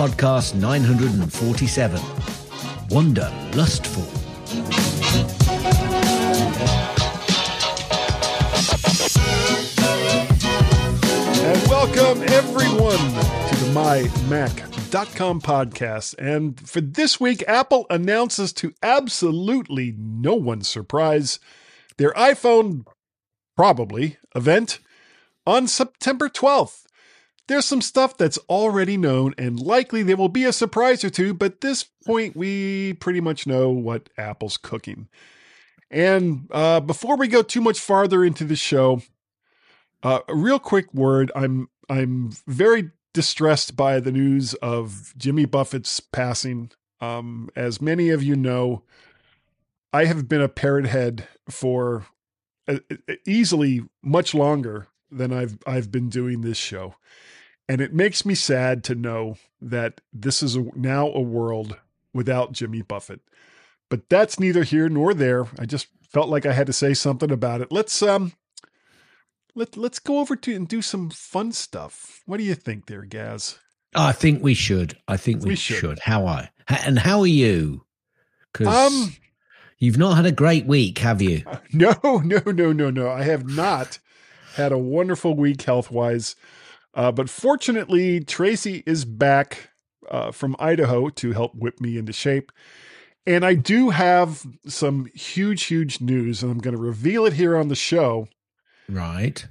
Mac Podcast 947 Wonder Lustful. And welcome everyone to the MyMac.com podcast. And for this week, Apple announces to absolutely no one's surprise their iPhone probably event on September 12th. There's some stuff that's already known, and likely there will be a surprise or two, but this point, we pretty much know what Apple's cooking. And uh, before we go too much farther into the show, uh, a real quick word. I'm I'm very distressed by the news of Jimmy Buffett's passing. Um, as many of you know, I have been a parrot head for uh, easily much longer than I've I've been doing this show, and it makes me sad to know that this is a, now a world without Jimmy Buffett. But that's neither here nor there. I just felt like I had to say something about it. Let's um let let's go over to and do some fun stuff. What do you think, there, Gaz? I think we should. I think we, We should. should. How I and how are you? Because Um, you've not had a great week, have you? no, no, no, no, no. I have not had a wonderful week health wise, uh, but fortunately, Tracy is back uh, from Idaho to help whip me into shape. And I do have some huge, huge news, and I'm going to reveal it here on the show. Right.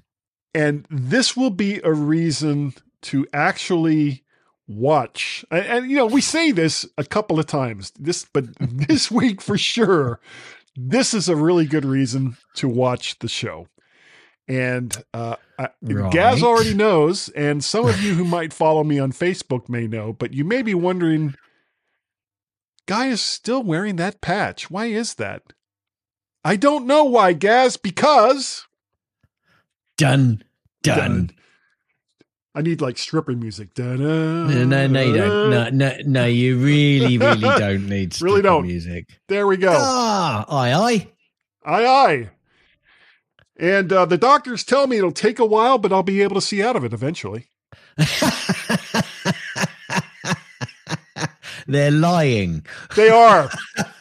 and this will be a reason to actually watch and, and, you know we say this a couple of times this but this week for sure this is a really good reason to watch the show and uh I, Gaz already knows and some of you who might follow me on Facebook may know but you may be wondering guy is still wearing that patch why is that I don't know why Gaz because Done. Done. Done. I need like stripper music. No, no, no, you don't. No, no, no, you really, really don't need Really stripper don't. music. There we go. Ah, aye, aye. Aye, aye. And uh, the doctors tell me it'll take a while, but I'll be able to see out of it eventually. They're lying. They are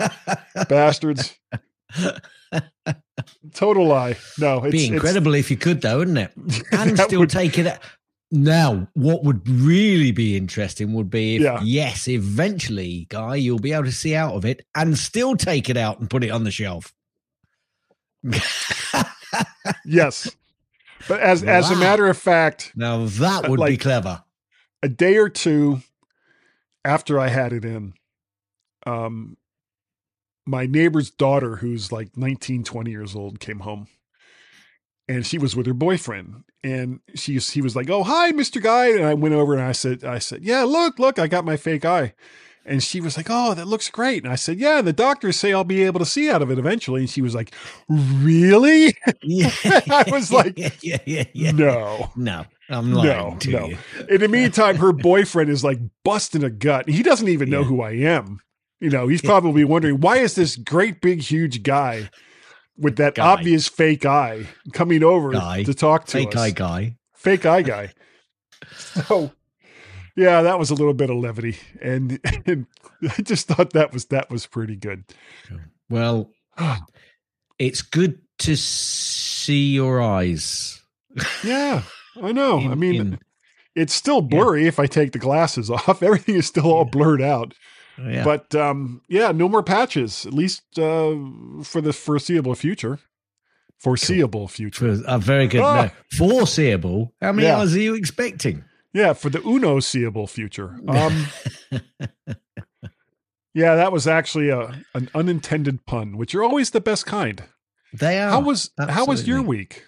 bastards. Total lie. No, it's Be it's- incredible if you could, though, wouldn't it? And still would- take it. out. Now, what would really be interesting would be if, Yeah. yes, eventually, Guy, you'll be able to see out of it and still take it out and put it on the shelf. Yes. But as as a matter of fact, Now, that would be clever. a day or two after I had it in, um, my neighbor's daughter, who's like 19, 20 years old, came home. And she was with her boyfriend. And she he was like, Oh, hi, Mr. Guy. And I went over and I said, I said, Yeah, look, look, I got my fake eye. And she was like, Oh, that looks great. And I said, Yeah, the doctors say I'll be able to see out of it eventually. And she was like, Really? Yeah. I was like, yeah, yeah, yeah. No. No, I'm lying No, to no. you. In the meantime, her boyfriend is like busting a gut. He doesn't even know Yeah. who I am. You know, he's probably wondering why is this great big huge guy with that Guy. obvious fake eye coming over Guy. to talk to Fake us? Fake eye guy. Fake eye guy. So, yeah, that was a little bit of levity, and, and I just thought that was that was pretty good. Well, it's good to see your eyes. Yeah, I know. I mean, in- it's still blurry if I take the glasses off. Everything is still all blurred out. yeah. But um, yeah, no more patches, at least uh, for the foreseeable future. Foreseeable future. For a very good. Ah! No, foreseeable. How many Yeah. hours are you expecting? Yeah, for the uno seeable future. Um, yeah, that was actually a an unintended pun, which are always the best kind. They are. how was how was your week?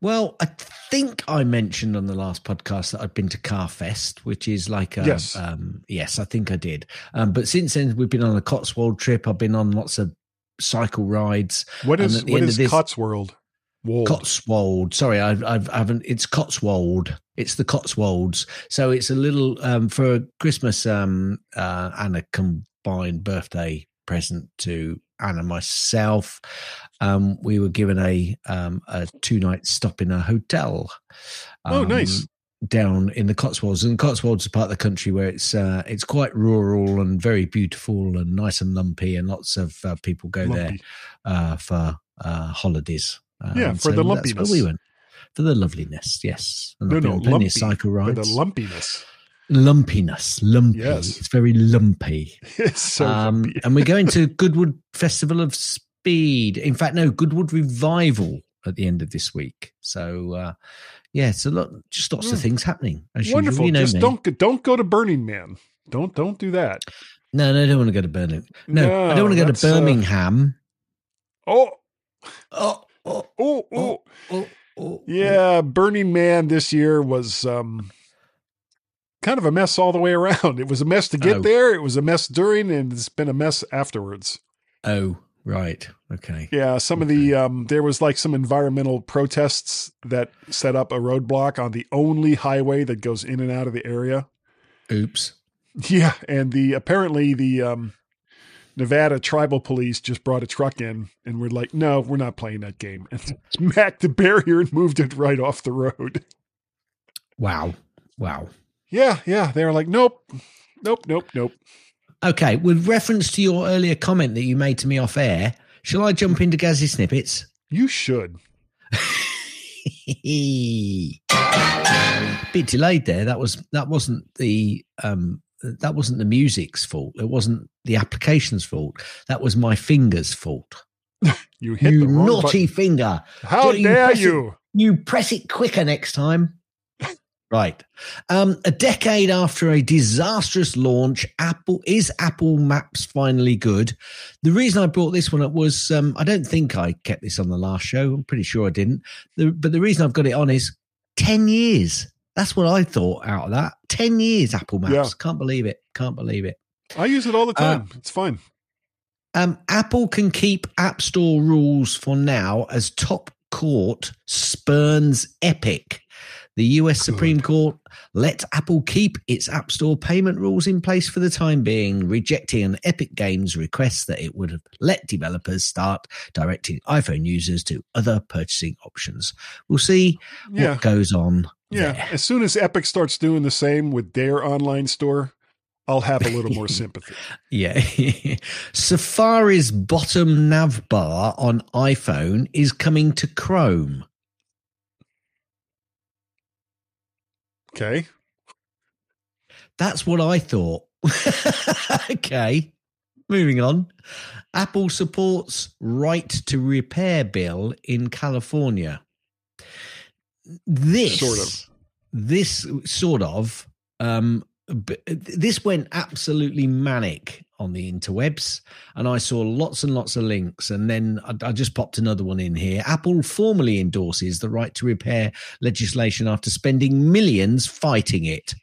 Well, I think I mentioned on the last podcast that I'd been to Carfest, which is like a, Yes. um, yes, I think I did. Um, but since then, we've been on a Cotswold trip. I've been on lots of cycle rides. What is what is this- Cotswold? Wold. Cotswold. Sorry, I've, I've, I haven't. It's Cotswold. It's the Cotswolds. So it's a little um, for Christmas um, uh, and a combined birthday present to Anna myself. Um, we were given a um, a two night stop in a hotel. Oh, Um, nice. down in the Cotswolds, and Cotswolds is part of the country where it's uh, it's quite rural and very beautiful and nice and lumpy, and lots of uh, people go there uh, for uh, holidays. Um, Yeah, for the that's where lumpiness. we went for the loveliness. Yes, and No, no, plenty lumpy, of cycle For rides. the lumpiness. Lumpiness, lumpy. Yes. It's very lumpy. It's so um, lumpy. and we're going to Goodwood Festival of Speed. In fact, no, Goodwood Revival at the end of this week. So, uh, yeah, it's a lot, just lots of things happening. Wonderful. You know Just me. don't go- don't go to Burning Man. Don't don't do that. No, no, I don't want to go to Birmingham. No, I don't want to go to uh, Birmingham. oh oh, oh, oh oh. oh, oh. Yeah, Burning Man this year was um kind of a mess all the way around. It was a mess to get Oh. there, it was a mess during, and it's been a mess afterwards. Oh, right. Okay. Yeah, some of the um there was like some environmental protests that set up a roadblock on the only highway that goes in and out of the area. Oops. Yeah, and the apparently the um Nevada tribal police just brought a truck in and we're like, no, we're not playing that game. And smacked the barrier and moved it right off the road. Wow. Wow. Yeah, yeah. They were like, nope, nope, nope, nope. Okay. With reference to your earlier comment that you made to me off air, shall I jump into Gazzy snippets? You should. Bit delayed there. That was that wasn't the um that wasn't the music's fault. It wasn't the application's fault. That was my finger's fault. You hit you the wrong naughty button. finger. How you dare it. you? You press it quicker next time. right. Um, a decade after a disastrous launch, Apple is Apple Maps finally good? The reason I brought this one up was um, I don't think I kept this on the last show. I'm pretty sure I didn't. The, but the reason I've got it on is 10 years. That's what I thought out of that. 10 years Apple Maps. Yeah. Can't believe it. Can't believe it. I use it all the Uh, time. it's fine. Um, Apple can keep App Store rules for now as top court spurns Epic. The US Supreme Court let Apple keep its App Store payment rules in place for the time being, rejecting an Epic Games request that it would have let developers start directing iPhone users to other purchasing options. We'll see Yeah. what goes on. Yeah. As soon as Epic starts doing the same with their online store, I'll have a little more sympathy. Yeah. Safari's bottom nav bar on iPhone is coming to Chrome. Okay. That's what I thought. okay. Moving on. Apple supports right to repair bill in California. This Sort of. This sort of um this went absolutely manic on the interwebs and I saw lots and lots of links and then I, I just popped another one in here. Apple formally endorses the right to repair legislation after spending millions fighting it.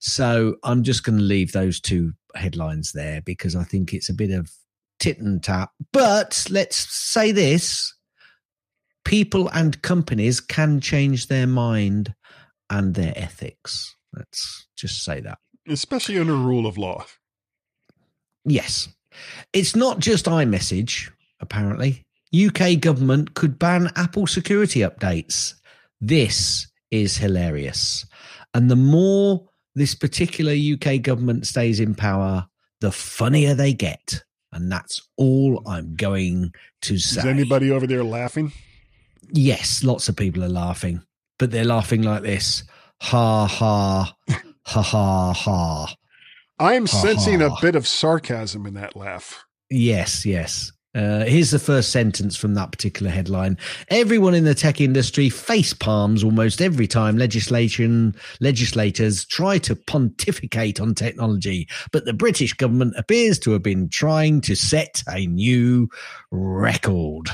So I'm just going to leave those two headlines there because I think it's a bit of tit and tap. But let's say this people and companies can change their mind and their ethics. Let's just say that. Especially under rule of law. Yes. It's not just iMessage, apparently. UK government could ban Apple security updates. This is hilarious. And the more this particular UK government stays in power, the funnier they get. And that's all I'm going to say. Is anybody over there laughing? Yes, lots of people are laughing, but they're laughing like this ha ha ha ha ha. I'm sensing a bit of sarcasm in that laugh. Yes, yes. Uh, here's the first sentence from that particular headline. Everyone in the tech industry face palms almost every time legislation legislators try to pontificate on technology, but the British government appears to have been trying to set a new record.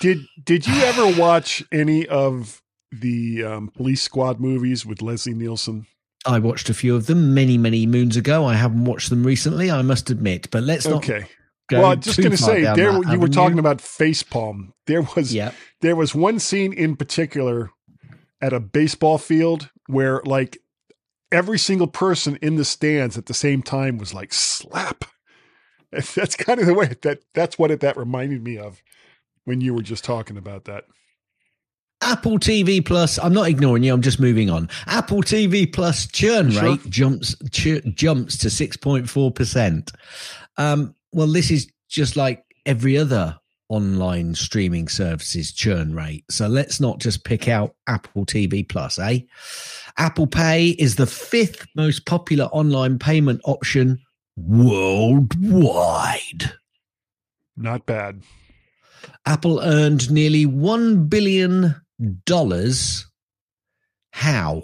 Did Did you ever watch any of the um, Police Squad movies with Leslie Nielsen? I watched a few of them many, many moons ago. I haven't watched them recently, I must admit. But let's not Okay. Well, I'm just going to say there you were talking about facepalm. There was Yeah. there was one scene in particular at a baseball field where like every single person in the stands at the same time was like slap. That's kind of the way that that's what it that reminded me of when you were just talking about that. Apple TV Plus. I'm not ignoring you. I'm just moving on. Apple TV Plus churn Sure. rate jumps ch- jumps to 6.4 percent. Um, well, this is just like every other online streaming services churn rate. So let's not just pick out Apple TV Plus, eh? Apple Pay is the fifth most popular online payment option worldwide. Not bad. Apple earned nearly $1 billion. How?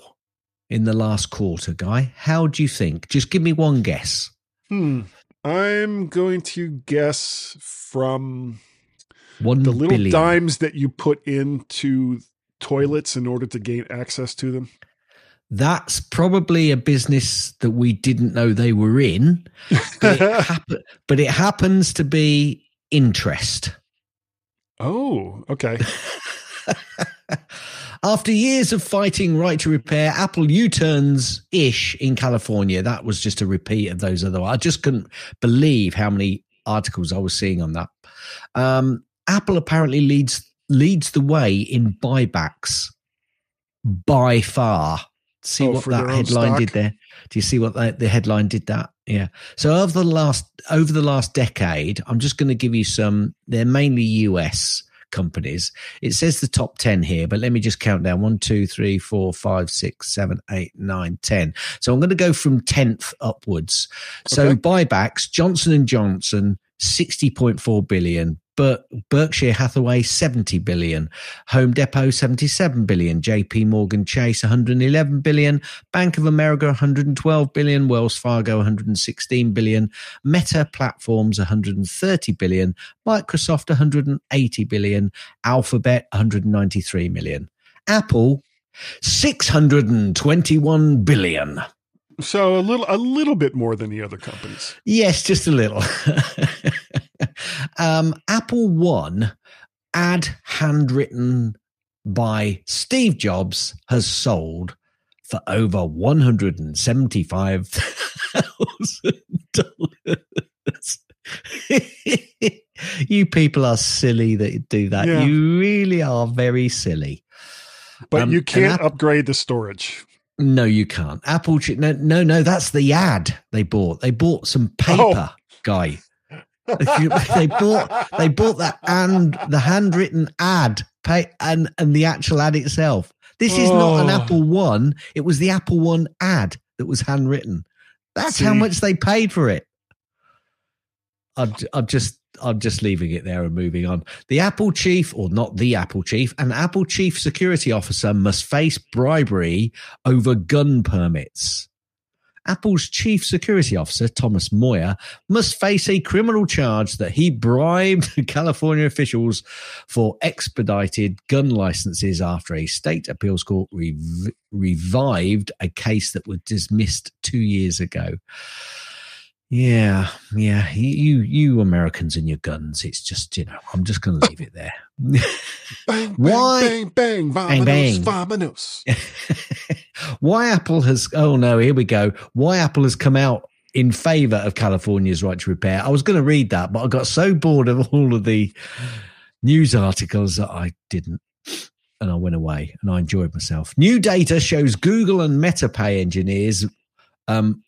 In the last quarter, Guy? How do you think? Just give me one guess. Hmm. I'm going to guess from One the little billion. dimes that you put into toilets in order to gain access to them. That's probably a business that we didn't know they were in, but it, happen- but it happens to be interest. oh, okay. After years of fighting right to repair, Apple U turns ish in California. That was just a repeat of those other. I just couldn't believe how many articles I was seeing on that. Um, Apple apparently leads leads the way in buybacks by far. See Oh, what that headline stock? did there? Do you see what that, the headline did that? Yeah. So over the last over the last decade, I'm just going to give you some. They're mainly US companies. It says the top 10 here, but let me just count down one, two, three, four, five, six, seven, eight, nine, 10. So I'm going to go from 10th upwards. So Okay. buybacks, Johnson and Johnson, 60.4 billion. Ber- Berkshire Hathaway 70 billion, Home Depot 77 billion, JP Morgan Chase 111 billion, Bank of America 112 billion, Wells Fargo 116 billion, Meta Platforms 130 billion, Microsoft 180 billion, Alphabet 193 million, Apple 621 billion. So a little a little bit more than the other companies. Yes, just a little. um, Apple One ad handwritten by Steve Jobs has sold for over one hundred and seventy-five thousand dollars. you people are silly that do that. Yeah. You really are very silly. But Um, you can't upgrade the storage. No, you can't. Apple, no, no, no. That's the ad they bought. They bought some paper, guy. They bought they bought that and the handwritten ad pay and and the actual ad itself. This is not an Oh. Apple One. It was the Apple One ad that was handwritten. That's how much they paid for it. I'm, I'm just I'm just leaving it there and moving on. The Apple chief, or not the Apple chief, an Apple chief security officer must face bribery over gun permits. Apple's chief security officer, Thomas Moyer, must face a criminal charge that he bribed California officials for expedited gun licenses after a state appeals court rev- revived a case that was dismissed two years ago. Yeah, yeah, you you Americans and your guns. It's just you know, I'm just going to leave it there. Bang, Why- bang, bang, bang, bang. vamonos, why Apple has oh no, here we go. Why Apple has come out in favor of California's right to repair. I was going to read that, but I got so bored of all of the news articles that I didn't. And I went away and I enjoyed myself. New data shows Google and Meta Pay engineers um,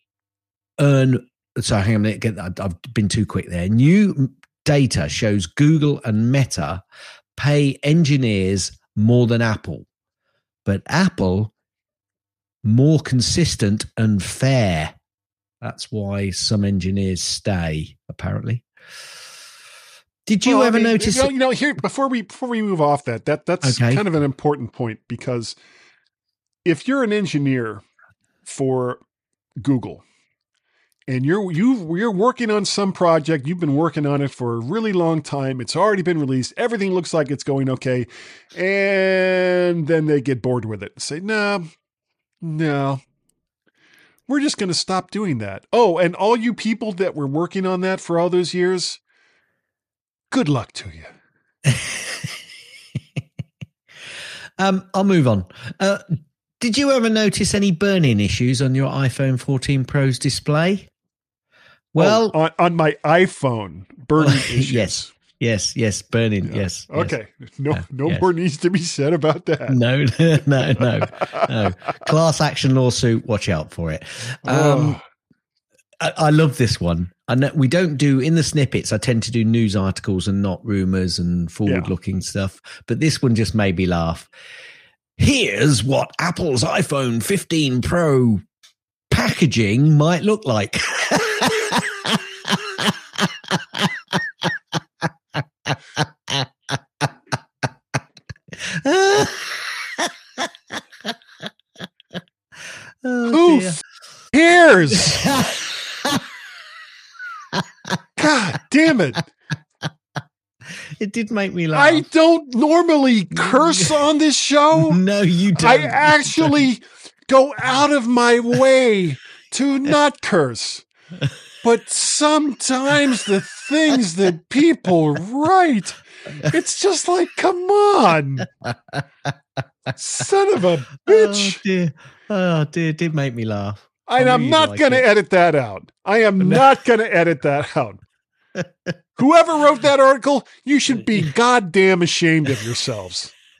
earn. So hang on a minute, get. I've been too quick there. New data shows Google and Meta pay engineers more than Apple, but Apple more consistent and fair. That's why some engineers stay, apparently. Did you Well, I ever mean, notice? You know, you know, here before we before we move off that that that's Okay. kind of an important point because if you're an engineer for Google and you're you you're working on some project, you've been working on it for a really long time. It's already been released. Everything looks like it's going okay, and then they get bored with it. And say, no, no. We're just going to stop doing that. Oh, and all you people that were working on that for all those years, good luck to you. um, I'll move on. Uh, did you ever notice any burn-in issues on your iPhone 14 Pro's display? Well, Oh, on, on my iPhone, burning issues. Yes. Yes, yes, burning. Yeah. Yes. yes. Okay. No, Yeah, no yes. more needs to be said about that. No, no, no, no. Class action lawsuit. Watch out for it. Um, Oh, I, I love this one. Know we don't do in the snippets. I tend to do news articles and not rumors and forward-looking stuff. But this one just made me laugh. Here's what Apple's iPhone 15 Pro packaging might look like. oh, who dear. cares? God damn it. it did make me laugh. I don't normally curse on this show. no, you don't. I actually go out of my way to not curse. But sometimes the things that people write, it's just like, come on. Son of a Oh bitch. dear. Oh dear, it did make me laugh. and I I'm not like going to edit that out. I am No. not going to edit that out. Whoever wrote that article, you should be goddamn ashamed of yourselves.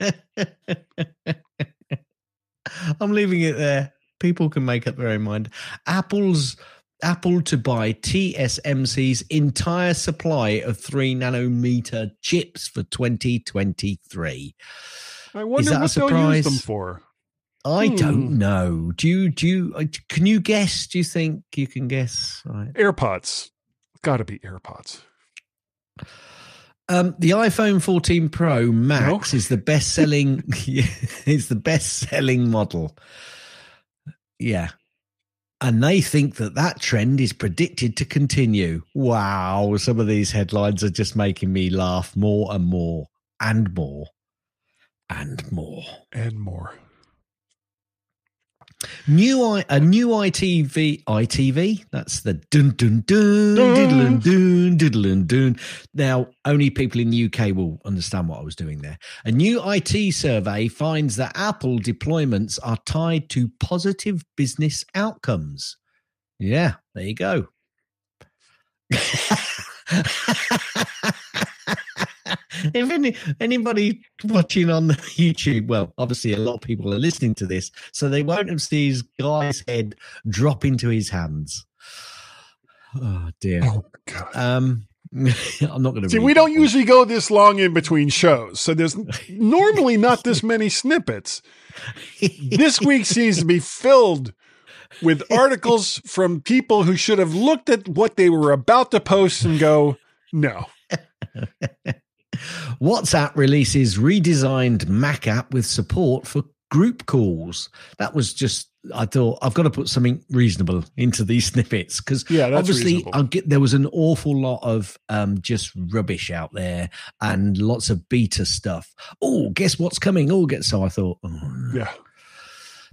I'm leaving it there. People can make up their own mind. Apple's Apple to buy TSMC's entire supply of three nanometer chips for 2023. I wonder what they'll use them for. I Hmm. don't know. Do you do you uh, can you guess? Do you think you can guess? Right. AirPods. Got to be AirPods. Um, the iPhone 14 Pro Max is the best selling. is the best selling model. Yeah, and they think that that trend is predicted to continue. Wow, some of these headlines are just making me laugh more and more and more and more. And more. New I a new ITV ITV. That's the dun dun dun diddle dun diddle dun. Now only people in the UK will understand what I was doing there. A new IT survey finds that Apple deployments are tied to positive business outcomes. Yeah, there you go. if any, anybody watching on YouTube, well, obviously a lot of people are listening to this, so they won't have seen his guy's head drop into his hands. Oh dear. Oh, God. Um, I'm not going to. See, we don't usually go this long in between shows, so there's normally not this many snippets. This week seems to be filled with articles from people who should have looked at what they were about to post and go, no. WhatsApp releases redesigned Mac app with support for group calls. That was just. I thought I've got to put something reasonable into these snippets because Yeah, obviously. I'll get, there was an awful lot of um, just rubbish out there and lots of beta stuff. Oh, guess what's coming? Oh, get so I thought. oh. Yeah.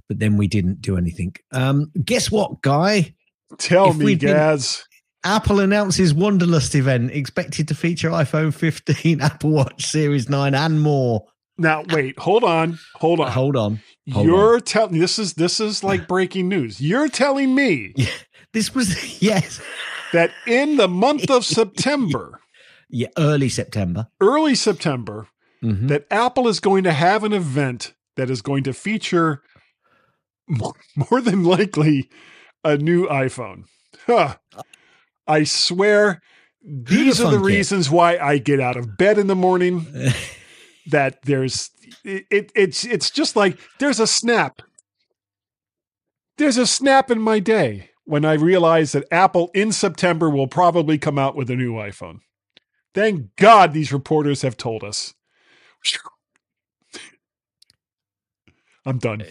But then we didn't do anything. Um, guess what, guy? Tell If me, Gaz. Apple announces Wanderlust event expected to feature iPhone 15, Apple Watch Series 9, and more. Now, wait, hold on. Hold on. Hold on. hold You're telling this is this is like breaking news. You're telling me This was yes, that in the month of September, yeah, early September. early September, Mhm. that Apple is going to have an event that is going to feature more, more than likely a new iPhone. Huh. I swear these are the reasons why I get out of bed in the morning that there's it, it it's it's just like there's a snap. There's a snap in my day when I realize that Apple in September will probably come out with a new iPhone. Thank God these reporters have told us. I'm done.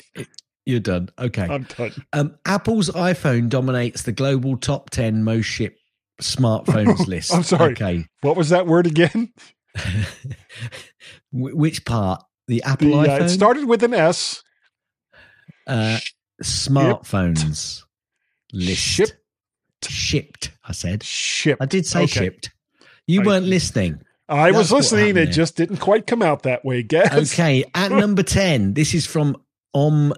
You're done. Okay. I'm done. Um, Apple's iPhone dominates the global top 10 most shipped smartphones list. I'm sorry. Okay. What was that word again? Which part? The Apple The, uh, iPhone? it started with an S. uh, smartphones list. Ship- Shipped, I said. Ship. I did say Okay. shipped. You I- weren't listening. I was That's what listening. It just didn't quite come out that way, Gaz. Okay, at number 10, this is from Om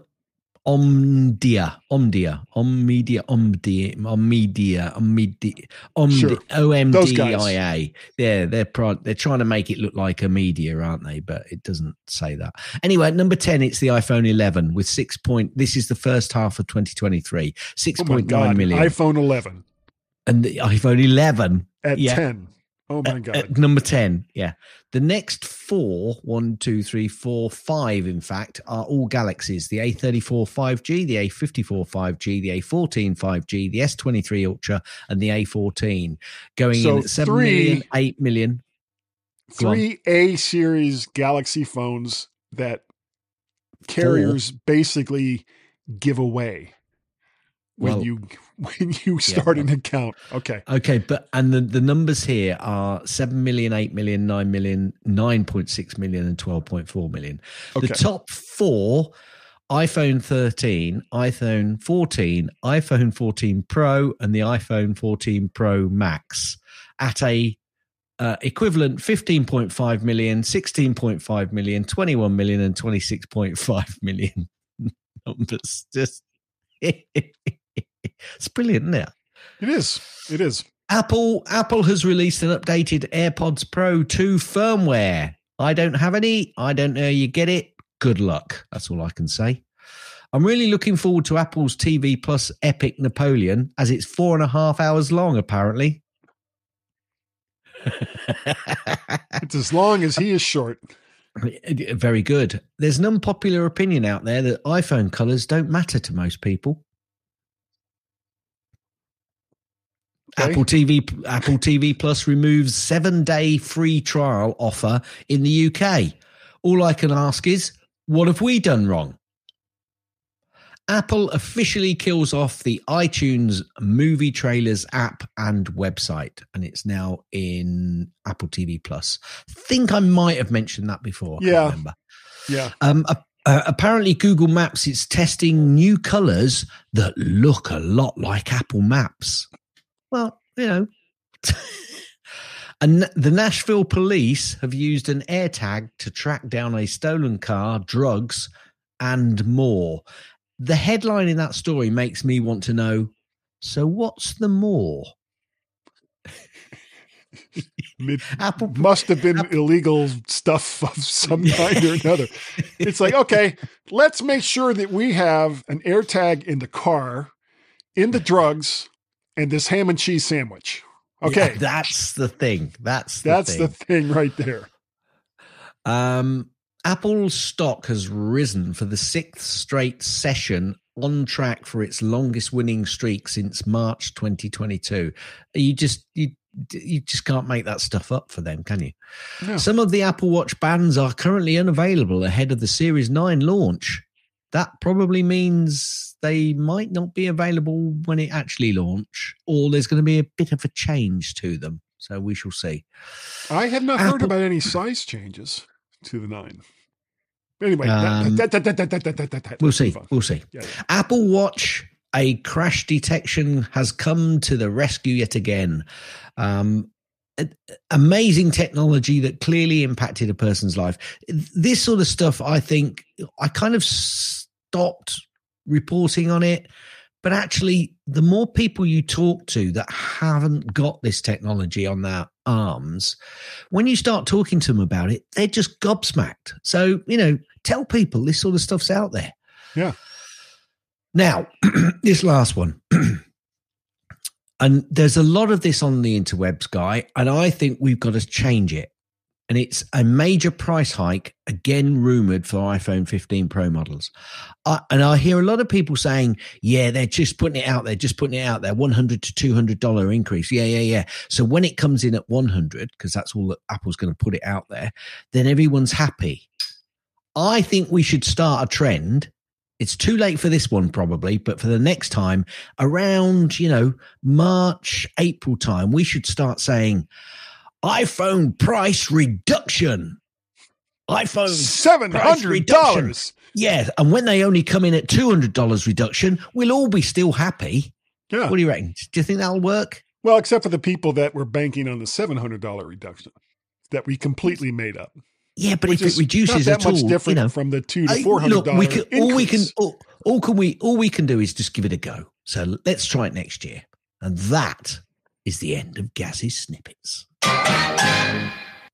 Omdia, Omdia, Ommedia, Omdia, Ommedia, Ommedia, Omdi, Sure. Those guys. OMDIA. Yeah, they're pro- they're trying to make it look like a media, aren't they? But it doesn't say that. Anyway, number ten, it's the iPhone 11 with six point. This is the first half of 2023, six Oh point nine million, iPhone 11 and the iPhone 11 at Yeah. 10. Oh my God. at number 10 yeah. The next four one two three four five in fact are all galaxies. The a34 5g the a54 5g the a14 5g the s23 ultra and the a14 going So in at seven three- million, 8 million. Go on. Three A series Galaxy phones that carriers basically give away when Well, you when you start an account. Okay. Okay, but and the, the numbers here are 7 million, 8 million, 9 million, 9.6 million, and 12.4 million. Okay. The top four iPhone 13, iPhone 14, iPhone 14 Pro, and the iPhone 14 Pro Max at a uh, equivalent 15.5 million, 16.5 million, 21 million, and 26.5 million numbers. Just it's brilliant, isn't it? It is. It is. Apple Apple has released an updated AirPods Pro 2 firmware. I don't have any. I don't know you get it. Good luck. That's all I can say. I'm really looking forward to Apple's TV Plus Epic Napoleon, as it's four and a half hours long, apparently. It's as long as he is short. Very good. There's an unpopular opinion out there that iPhone colors don't matter to most people. Okay. Apple TV Apple TV Plus removes seven day free trial offer in the UK. All I can ask is, what have we done wrong? Apple officially kills off the iTunes movie trailers app and website, and it's now in Apple TV Plus. Think I might have mentioned that before. I can't Yeah. remember. Yeah. Um, uh, apparently, Google Maps is testing new colors that look a lot like Apple Maps. Well, you know. and the Nashville police have used an AirTag to track down a stolen car, drugs, and more. The headline in that story makes me want to know so, what's the more? It Apple must have been Apple- illegal stuff of some kind or another. It's like, okay, let's make sure that we have an AirTag in the car, in the drugs, and this ham and cheese sandwich. Okay. Yeah, that's the thing. That's the That's thing. the thing right there. Um, Apple's stock has risen for the sixth straight session, on track for its longest winning streak since March 2022. You just you you just can't make that stuff up for them, can you? No. Some of the Apple Watch bands are currently unavailable ahead of the Series 9 launch. That probably means they might not be available when it actually launch, or there's going to be a bit of a change to them. So we shall see. I have not Apple- heard about any size changes to the nine. Anyway, we'll see. We'll see. Apple Watch, a crash detection has come to the rescue yet again. Um, amazing technology that clearly impacted a person's life. This sort of stuff, I think, I kind of stopped reporting on it. But actually, the more people you talk to that haven't got this technology on their arms, when you start talking to them about it, they're just gobsmacked. So, you know, tell people this sort of stuff's out there. Yeah. Now, this last one. and there's a lot of this on the interwebs, guy, and I think we've got to change it. And it's a major price hike, again, rumored for iPhone 15 Pro models. And I hear a lot of people saying, yeah, they're just putting it out there, just putting it out there, 100 to $200 increase. Yeah, yeah, yeah. So when it comes in at 100, because that's all that Apple's going to put it out there, then everyone's happy. I think we should start a trend. It's too late for this one, probably, but for the next time, around, you know, March, April time, we should start saying iPhone price reduction. iPhone Seven hundred dollars. yeah, and when they only come in at two hundred dollars reduction, we'll all be still happy. Yeah. What do you reckon? Do you think that'll work? Well, except for the people that were banking on the seven hundred dollar reduction that we completely made up. Yeah, but if it reduces not that at much all, different you know, from the two to four hundred look, we can all we can all, all can we all we can do is just give it a go. So let's try it next year. And that is the end of Gaz's snippets.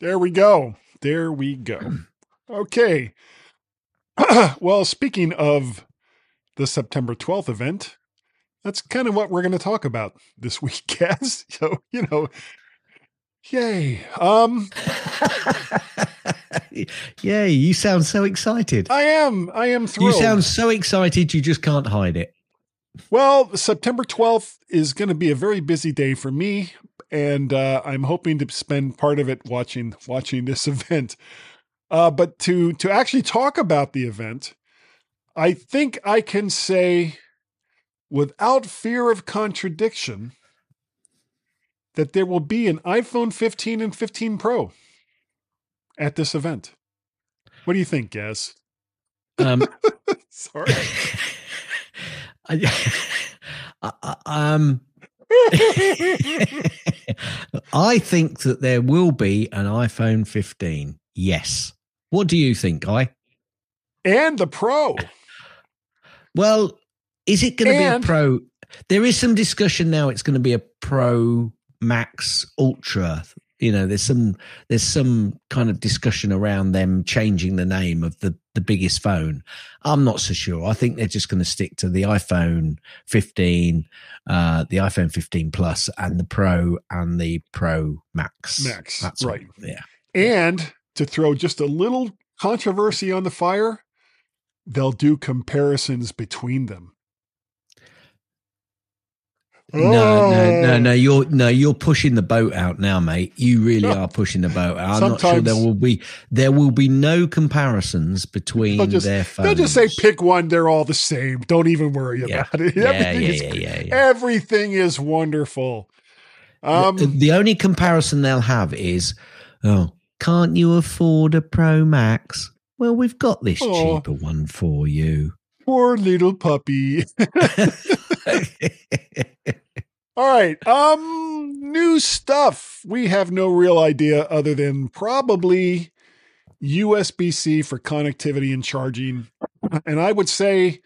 There we go. There we go. Okay. well, speaking of the September 12th event, that's kind of what we're going to talk about this week, Gaz. So, you know, yay. Um Yay, you sound so excited. I am. I am thrilled. You sound so excited you just can't hide it. Well, September 12th is going to be a very busy day for me, and uh, I'm hoping to spend part of it watching watching this event. Uh, but to to actually talk about the event, I think I can say, without fear of contradiction, that there will be an iPhone 15 and 15 Pro at this event. What do you think, Gaz? Um, Sorry. I, I, um, I think that there will be an iPhone 15. Yes. What do you think, Guy? and the Pro. Well, is it going to be a Pro? There is some discussion now. It's going to be a Pro Max Ultra. You know, there's some there's some kind of discussion around them changing the name of the the biggest phone. I'm not so sure. I think they're just going to stick to the iPhone 15, uh, the iPhone 15 Plus, and the Pro and the Pro Max. Max, That's what- right. yeah. And to throw just a little controversy on the fire, they'll do comparisons between them. No, no, no, Oh. no. You're no, you're pushing the boat out now, mate. You really are pushing the boat out. I'm not sure Sometimes- there will be there will be no comparisons between They'll just- their phones. They'll just say pick one, they're all the same. Don't even worry Yeah. about it. yeah, yeah, Everything is yeah, yeah, yeah. everything is wonderful. Um the, the only comparison they'll have is, oh, can't you afford a Pro Max? Well, we've got this Oh. cheaper one for you. poor little puppy. All right. Um new stuff. We have no real idea other than probably USB-C for connectivity and charging. And I would say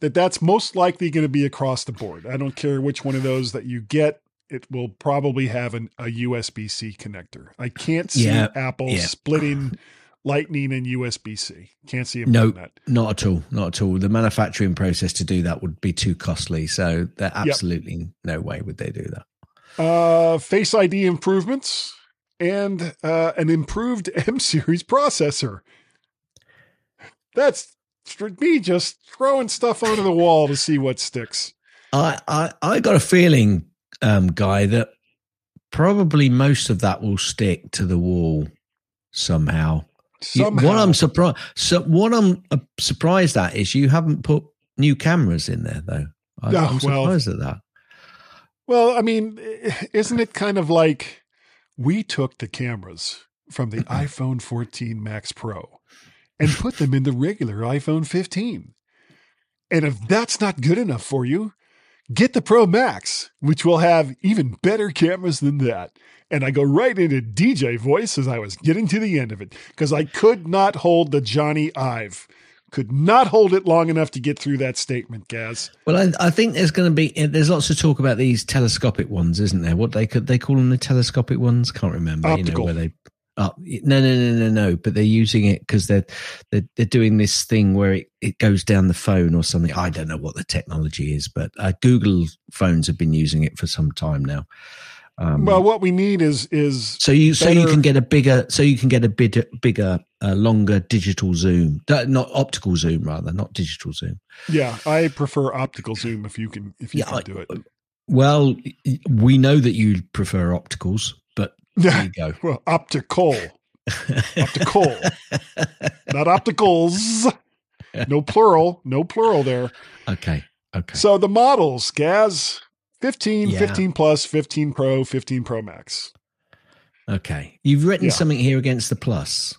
that that's most likely going to be across the board. I don't care which one of those that you get. It will probably have an, a USB-C connector. I can't see Yeah, Apple yeah. splitting Lightning and USB-C. Can't see them No. that. not at all. Not at all. The manufacturing process to do that would be too costly. So there absolutely no way would they do that. uh, Face ID improvements, and uh, an improved M series processor. That's for me just throwing stuff onto the wall to see what sticks. I, I, I got a feeling, um, guy, that probably most of that will stick to the wall somehow. Somehow, What I'm surprised, so what I'm uh, surprised at is you haven't put new cameras in there, though. I, Oh, I'm well. surprised at that. well, I mean, isn't it kind of like we took the cameras from the iPhone 14 Max Pro and put them in the regular iPhone 15? And if that's not good enough for you, get the Pro Max, which will have even better cameras than that. And I go right into DJ voice as I was getting to the end of it because I could not hold the Jony Ive. Could not hold it long enough to get through that statement, Gaz. Well, I, I think there's going to be there's lots of talk about these telescopic ones, isn't there? What they could they call them the telescopic ones? Can't remember. You know where they. Oh, no, no, no, no, no! But they're using it because they're, they're they're doing this thing where it, it goes down the phone or something. I don't know what the technology is, but uh, Google phones have been using it for some time now. Um, Well, what we need is is so you so you can get a bigger so you can get a bit bigger, uh, longer digital zoom, not optical zoom rather, not digital zoom. yeah. I prefer optical zoom if you can if you Yeah, can I- do it. Well, we know that you prefer opticals, but there you go. well, optical, optical, not opticals. No plural, no plural there. okay, okay. So the models, Gaz, 15, Yeah. 15 plus, 15 Pro, 15 Pro Max. Okay. You've written Yeah. something here against the plus.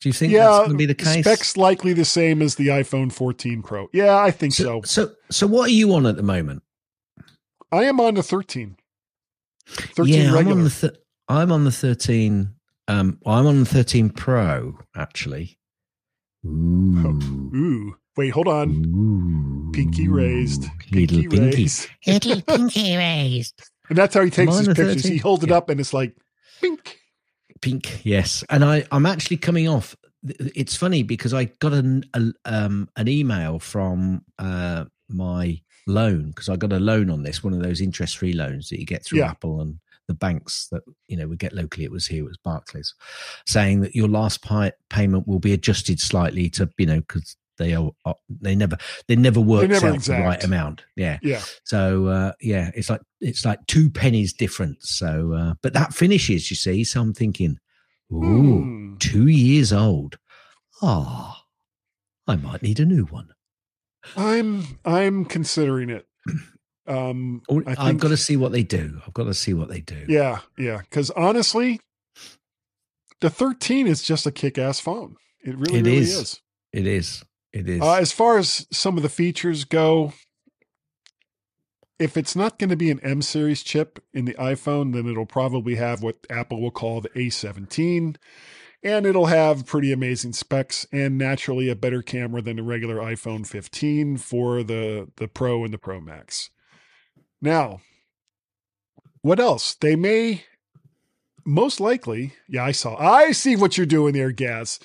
Do you think yeah, that's going to be the case? specs likely the same as the iPhone 14 Pro. Yeah, I think so. so, so, so what are you on at the moment? I am on the 13. 13 yeah, I'm on the th- I'm on the 13. Um, I'm on the 13 Pro actually. Ooh. Ooh, Wait, hold on. Ooh, Pinky raised. Little Pinky pinky. raised. Little pinky raised. And that's how he takes his pictures. 13. He holds it Yeah. up and it's like, pink. Pink, yes. And I, I'm actually coming off. It's funny because I got an a, um, an email from uh, my loan because I got a loan on this, one of those interest free loans that you get through Yeah. Apple and the banks that you know we get locally. It was here, it was Barclays, saying that your last pi- payment will be adjusted slightly to you know because they are they never they never works never out exact. the right amount. Yeah. Yeah. So uh, yeah, it's like it's like two pennies difference. So, uh, but that finishes, you see. So I'm thinking, ooh, Hmm. two years old. Ah, I might need a new one. I'm I'm considering it. Um, I I've think- got to see what they do. I've got to see what they do. Yeah, yeah. Because honestly, the 13 is just a kick-ass phone. It really, It really is. is. It is. It is. Uh, as far as some of the features go, if it's not going to be an M series chip in the iPhone, then it'll probably have what Apple will call the A17. And it'll have pretty amazing specs and naturally a better camera than the regular iPhone 15 for the, the Pro and the Pro Max. Now, what else? They may most likely, yeah, I saw. I see what you're doing there, Gaz.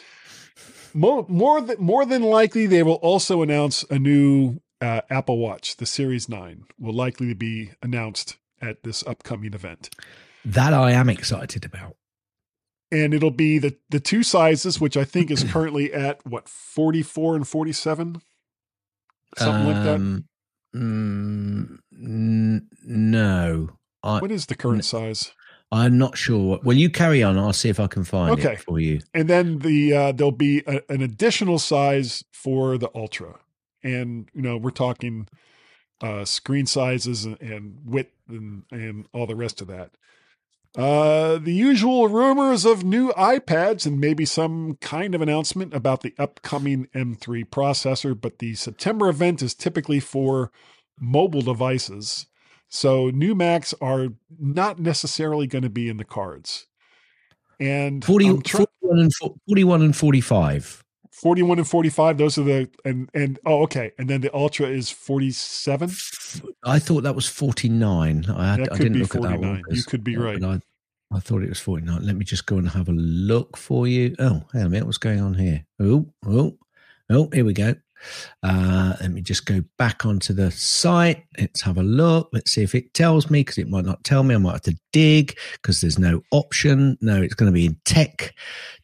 More, more than more than likely, they will also announce a new uh, Apple Watch. The Series Nine will likely be announced at this upcoming event, that I am excited about. and it'll be the the two sizes, which I think is currently at what forty four and forty seven, something like that. Um, mm, n- no, I, What is the current size? I'm not sure. Well, you carry on. I'll see if I can find Okay. it for you. And then the uh, there'll be a, an additional size for the Ultra, and you know we're talking uh, screen sizes and, and width and and all the rest of that. Uh, the usual rumors of new iPads and maybe some kind of announcement about the upcoming M3 processor, but the September event is typically for mobile devices. So new Macs are not necessarily going to be in the cards. And 40, I'm try- 41, and, fo- 41 and 45. 41 and 45 those are the and and oh okay and then the ultra is 47 i thought that was 49. I, had, I didn't be look at that 49. one. You could be right. I, I thought it was 49. Let me just go and have a look for you. Oh, hang on a minute. What's going on here? Oh, oh, oh, here we go. Uh, let me just go back onto the site. Let's have a look. Let's see if it tells me because it might not tell me. I might have to dig because there's no option. No, it's going to be in tech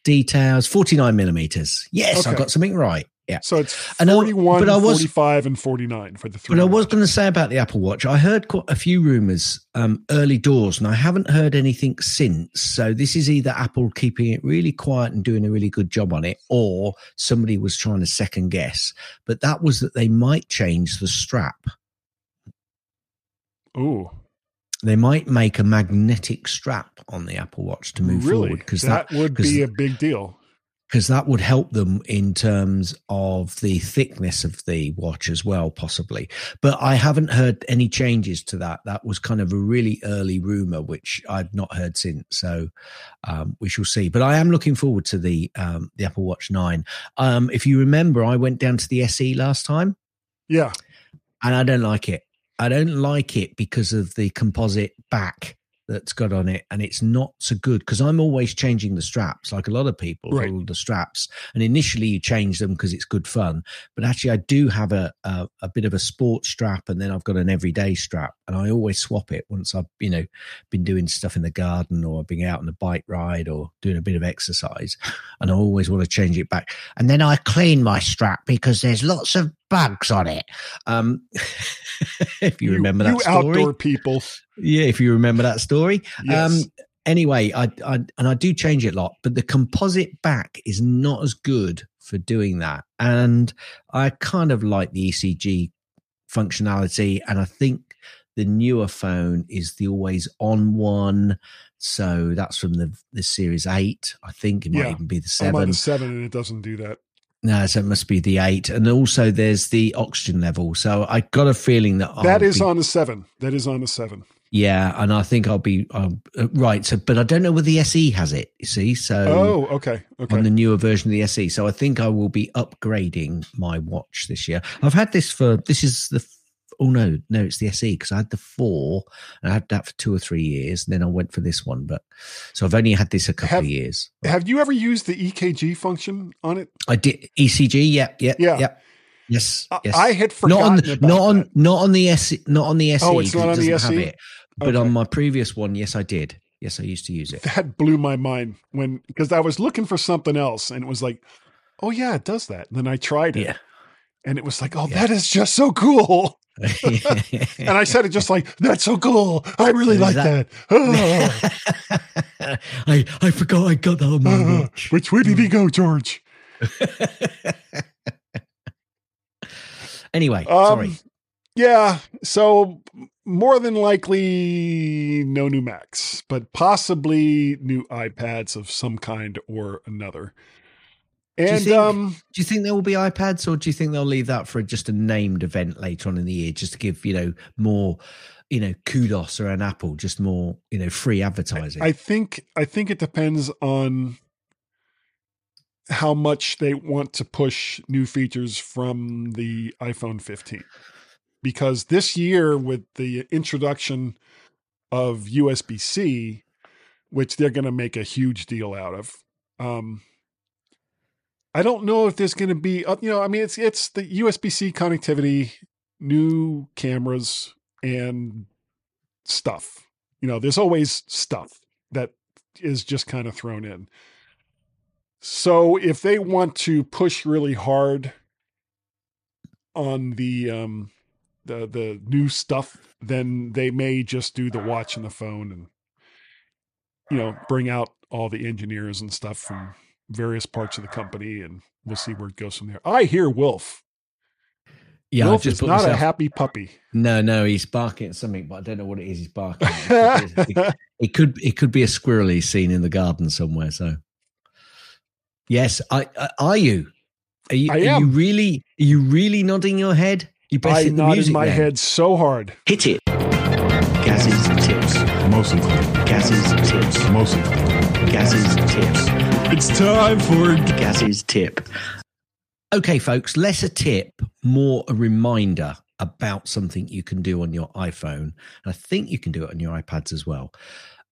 details. 49 millimeters. Yes, I Okay. got something right. Yeah. so it's I know, 41 but I was- 45 and 49 for the three But I was going to say about the Apple Watch, I heard quite a few rumors um, early doors, and I haven't heard anything since. So this is either Apple keeping it really quiet and doing a really good job on it, or somebody was trying to second guess. But that was that they might change the strap. Ooh, They might make a magnetic strap on the Apple Watch to move really forward because that that would be a big deal because that would help them in terms of the thickness of the watch as well, possibly. But I haven't heard any changes to that. That was kind of a really early rumor, which I've not heard since. So um, we shall see. But I am looking forward to the um, the Apple Watch Nine. Um, if you remember, I went down to the SE last time, yeah and I don't like it. I don't like it because of the composite back that's got on it, and it's not so good because I'm always changing the straps, like a lot of people, Right. all the straps. And initially, you change them because it's good fun, but actually, I do have a, a a bit of a sports strap, and then I've got an everyday strap, and I always swap it once I've you know been doing stuff in the garden or being out on a bike ride or doing a bit of exercise, and I always want to change it back, and then I clean my strap because there's lots of bugs on it. Um, if you, remember that you story, outdoor people yeah, if you remember that story. yes Um, anyway, I, I and I do change it a lot, but the composite back is not as good for doing that. And I kind of like the ECG functionality, and I think the newer phone is the always on one. So that's from the the Series Eight. I think it might Yeah. even be the seven. seven and it doesn't do that No, so it must be the eight, and also there's the oxygen level. So I got a feeling that That I'll is be- on the seven that is on the seven Yeah, and I think I'll be um, uh, right. So, but I don't know whether the SE has it. You see, so Oh, okay. Okay. on the newer version of the SE. So I think I will be upgrading my watch this year. I've had this for this is the oh no no it's the SE because I had the four and I had that for two or three years and then I went for this one. But so I've only had this a couple Have- of years. Have you ever used the EKG function on it? I did ECG. Yeah, yeah, Yeah. yeah. Yes, I- yes. I had not on not on that. not on the SE not on the SE. Oh, it's not it on the SE? it. But Okay. on my previous one, yes, I did. Yes, I used to use it. that blew my mind when because I was looking for something else and it was like, oh yeah, it does that. And then I tried it Yeah. and it was like, oh, Yeah. that is just so cool. And I said it just like, that's so cool. I really like that. Oh, I I forgot I got that on my oh. watch. Which way did he go, George? anyway, Um, sorry. Yeah. So more than likely, no new Macs, but possibly new iPads of some kind or another. You think- um, Do you think there will be iPads, or do you think they'll leave that for just a named event later on in the year, just to give you know more, you know, kudos around Apple, just more you know free advertising? I think I think it depends on how much they want to push new features from the iPhone 15. Because this year with the introduction of USB-C, which they're going to make a huge deal out of, um, I don't know if there's going to be, uh, you know, I mean, it's it's the USB-C connectivity, new cameras, and stuff. You know, there's always stuff that is just kind of thrown in. So if they want to push really hard on the um the the new stuff, then they may just do the watch and the phone and you know, bring out all the engineers and stuff from various parts of the company and we'll see where it goes from there. I hear Wolf. yeah, Wolf I've just is put not a happy puppy. No, no, he's barking at something, but I don't know what it is. He's barking. It could, be, it could it could be a squirrel he's seen in the garden somewhere. So, yes, I, I are you? Are you? I are you am. really? Are you really nodding your head? You best I hit the nodded music my then. head so hard. Hit it. Gaz's tips. Mostly. Gaz's tips. Mostly. Gaz's tip. It's time for Gaz's tip. Okay, folks, less a tip, more a reminder about something you can do on your iPhone. And I think you can do it on your iPads as well.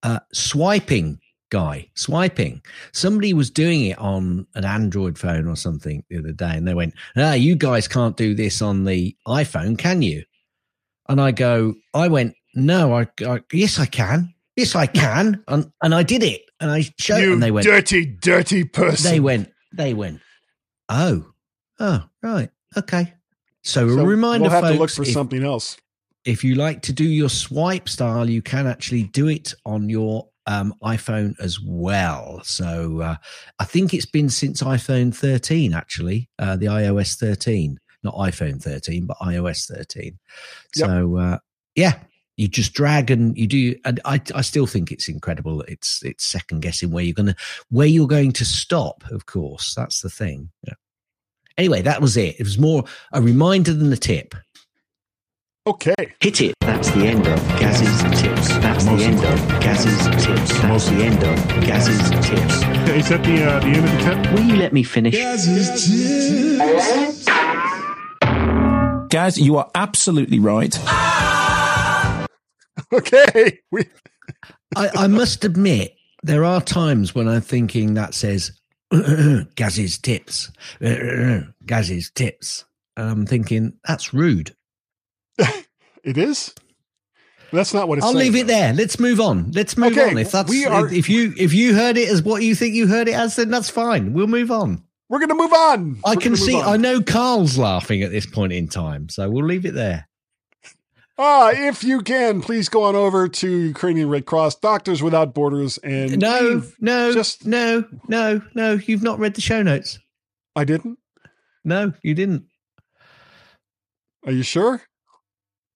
Uh, swiping, guy, swiping. Somebody was doing it on an Android phone or something the other day, and they went, Ah, you guys can't do this on the iPhone, can you? And I go, I went, No, I, I yes, I can. Yes, I can. And, and I did it. And I showed you and they went, dirty, dirty person. they went, they went, oh, oh, right, okay. So, So a reminder, we'll have folks, to look for if, something else. if you like to do your swipe style, you can actually do it on your um, iPhone as well. So uh, I think it's been since iPhone 13, actually, uh, the iOS 13, not iPhone 13, but iOS 13. Yep. So uh, yeah, you just drag and you do, and I, I still think it's incredible. It's it's second guessing where you're gonna where you're going to stop. Of course, that's the thing. Yeah. Anyway, that was it. It was more a reminder than a tip. Okay. Hit it. That's the end of Gaz's tips. That's the end of Gaz's tips. That's Mostly. the end of Gaz's tips. Is that the uh, the end of the tip? Will you let me finish? Gaz, you are absolutely right. Okay. We I, I must admit, there are times when I'm thinking that says Gaz's tips, Gaz's tips. And I'm thinking that's rude. it is. That's not what it's. I'll saying, leave it though. there. Let's move on. Let's move Okay, on. If that's are- if you if you heard it as what you think you heard it as, then that's fine. We'll move on. We're gonna move on. I We're can see. I know Carl's laughing at this point in time, so we'll leave it there. Ah, if you can, please go on over to Ukrainian Red Cross, Doctors Without Borders, and No, no, just- no, no, no. You've not read the show notes. I didn't. No, you didn't. Are you sure?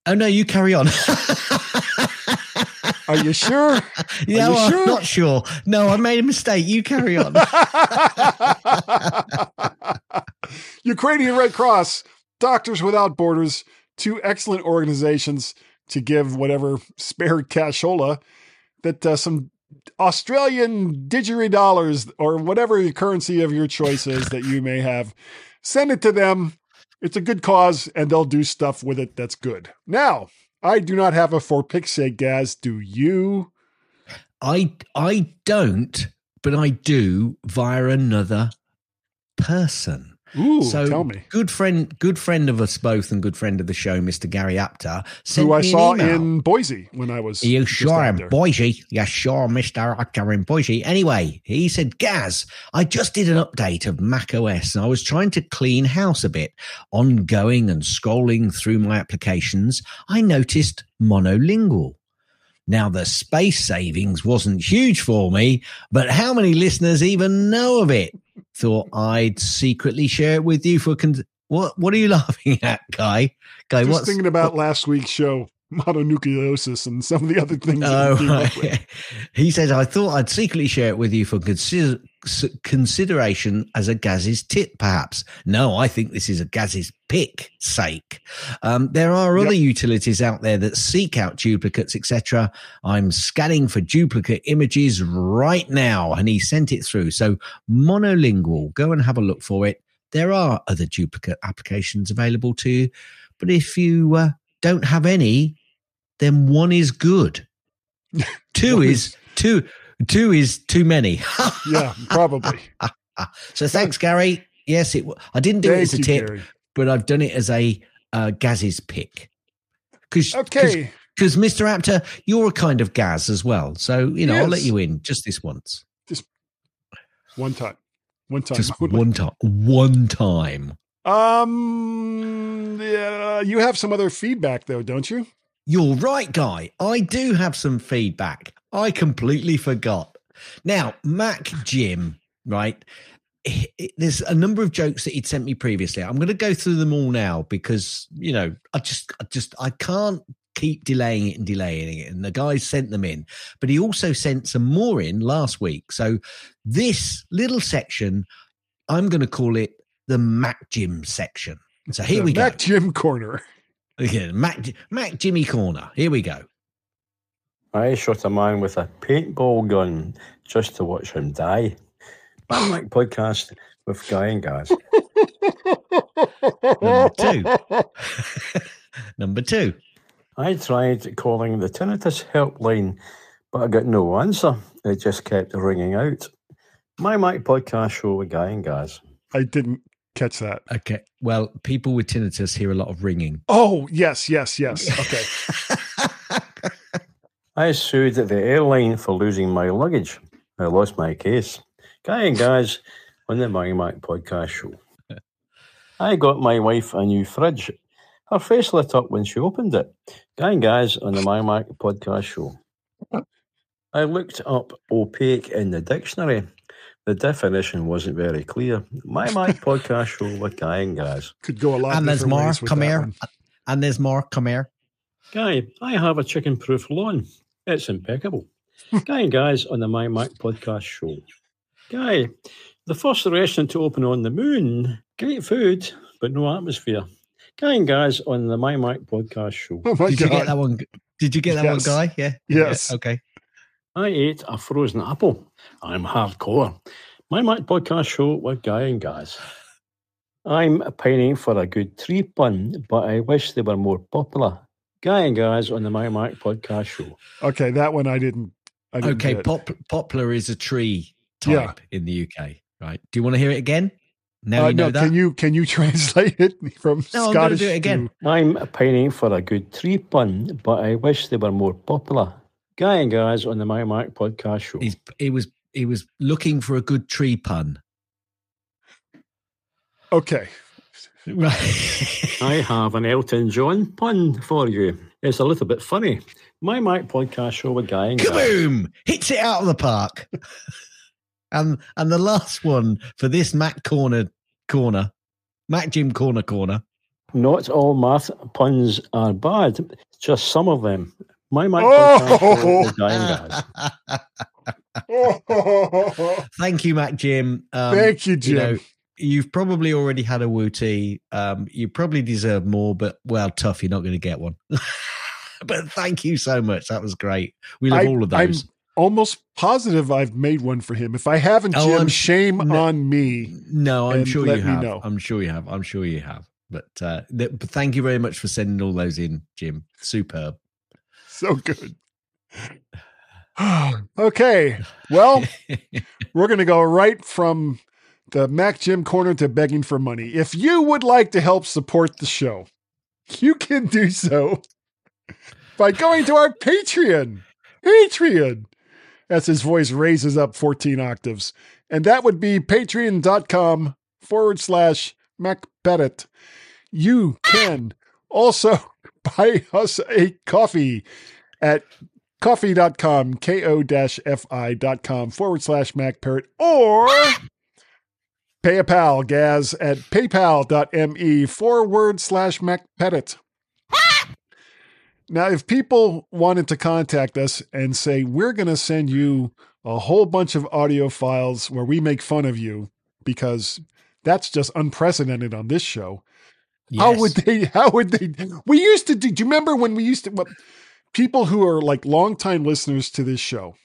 Oh no, you carry on. Are you sure? yeah, well, sure? I'm not sure. No, I made a mistake. You carry on. Ukrainian Red Cross, Doctors Without Borders, two excellent organizations to give whatever spare cashola that uh, some Australian didgeridoo or whatever currency of your choice is that you may have, send it to them. It's a good cause and they'll do stuff with it that's good. Now, I do not have a for Pixie Gaz. Do you? I I don't, but I do via another person. Ooh, so tell me. good friend, good friend of us both, and good friend of the show, Mister Gary Apter, Who I saw email. in Boise when I was. You sure in. Boise? You sure, Mr. Actor in Boise? Anyway, he said, Gaz, I just did an update of Mac OS and I was trying to clean house a bit. Ongoing and scrolling through my applications, I noticed monolingual. Now, the space savings wasn't huge for me, but how many listeners even know of it? Thought I'd secretly share it with you for. Con- what What are you laughing at, Guy? Guy, Just what's thinking about last week's show, mononucleosis, and some of the other things. Oh, came up with. he says, I thought I'd secretly share it with you for consider- consideration as a Gaz's tip, perhaps. No, I think this is a Gaz's pick sake. Um, there are other utilities out there that seek out duplicates, etc. I'm scanning for duplicate images right now, and he sent it through. So, monolingual, go and have a look for it. There are other duplicate applications available to you, but if you uh, don't have any, then one is good. Two One is two. Two is too many. Yeah, probably. so thanks, Gary. Yes, it. I didn't do it as a tip, Gary. but I've done it as a uh, Gaz's pick. Because Okay. because Mr. Apter, you're a kind of Gaz as well. So you know, I'll let you in just this once, Just One time. One time. just one time, one time. Um, yeah, you have some other feedback though, don't you? You're right, Guy. I do have some feedback. I completely forgot. Now, Mac Jim, right? There's a number of jokes that he'd sent me previously. I'm going to go through them all now because you know I just, I just, I can't keep delaying it and delaying it. And the guy sent them in, but he also sent some more in last week. So this little section, I'm going to call it the Mac Jim section. So here The we go. Mac Jim Corner. Again, Mac, Mac Jimmy Corner. Here we go. I shot a man with a paintball gun just to watch him die. My Mac podcast with Guy and Gaz. Number two. Number two. I tried calling the tinnitus helpline, but I got no answer. It just kept ringing out. My Mac podcast show with Guy and Gaz. I didn't catch that. Okay. Well, people with tinnitus hear a lot of ringing. Oh, yes, yes, yes. Okay. I sued the airline for losing my luggage. I lost my case. Guy and Gaz on the My Mac podcast show. I got my wife a new fridge. Her face lit up when she opened it. Guy and guys on the My Mac podcast show. I looked up opaque in the dictionary. The definition wasn't very clear. My Mac podcast show with Guy and Gaz. Could go a lot and there's more. Come here. one. And there's more. Come here. Guy, I have a chicken proof lawn. It's impeccable. Guy and Guys on the My Mac podcast show. Guy, the first restaurant to open on the moon. Great food, but no atmosphere. Guy and Guys on the My Mac podcast show. Oh my Did god. you get that one? Did you get that Yes. one, guy? Yeah. Yes. Yeah, Okay. I ate a frozen apple. I'm hardcore. My Mac podcast show with Guy and Guys. I'm pining for a good tree pun, but I wish they were more popular. Guy and Guys on the My Mac podcast show. Okay, that one I didn't. I didn't Okay. Pop, poplar is a tree type Yeah. in the UK, right? Do you want to hear it again? Now Uh, you know no, that. can you can you translate it from No, I'm gonna do it again. to- I'm pining for a good tree pun, but I wish they were more popular. Guy and Guys on the My Mac podcast show. He's, he was he was looking for a good tree pun. Okay. Right. I have an Elton John pun for you. It's a little bit funny. My Mac podcast show with Guy and Guys. Kaboom! Hits it out of the park. and and the last one for this Mac corner corner, Mac Jim corner corner. Not all math puns are bad, just some of them. My Mac podcast show with Guys. Thank you, Mac Jim. Um, Thank you, Jim. know, you've probably already had a Wooty. Um, you probably deserve more, but well, tough. You're not going to get one. but thank you so much. That was great. We love I- all of those. I'm almost positive I've made one for him. If I haven't, Oh, Jim, I'm- shame no. on me. No, I'm sure you have. know. I'm sure you have. I'm sure you have. But, uh, th- but thank you very much for sending all those in, Jim. Superb. So good. okay. Well, we're going to go right from the Mac Jim corner to begging for money. If you would like to help support the show, you can do so by going to our Patreon. Patreon. As his voice raises up 14 octaves. And that would be patreon.com forward slash MacBettit. You can also buy us a coffee at coffee.com, ko-fi.com forward slash MacParrot, or pay a pal, Gaz, at paypal.me forward slash MacPettit. Now, if people wanted to contact us and say, we're going to send you a whole bunch of audio files where we make fun of you because that's just unprecedented on this show. How would they? How would they? We used to do. Do you remember when we used to? What, people who are like longtime listeners to this show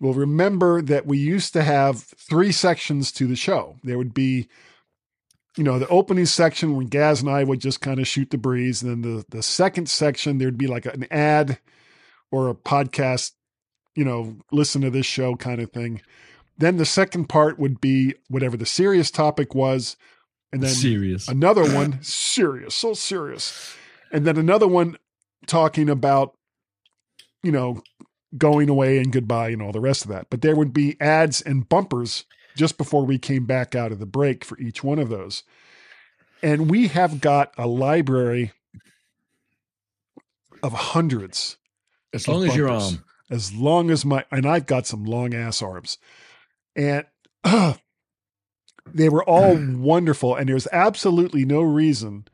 will remember that we used to have three sections to the show. There would be, you know, the opening section when Gaz and I would just kind of shoot the breeze, and then the the second section there'd be like an ad or a podcast, you know, listen to this show kind of thing. Then the second part would be whatever the serious topic was, and then serious? another one serious so serious and then another one talking about you know going away and goodbye and all the rest of that but there would be ads and bumpers just before we came back out of the break for each one of those and we have got a library of hundreds As long as your bumpers. arm. as long as my and I've got some long ass arms, and uh, they were all hmm. wonderful. And there's absolutely no reason,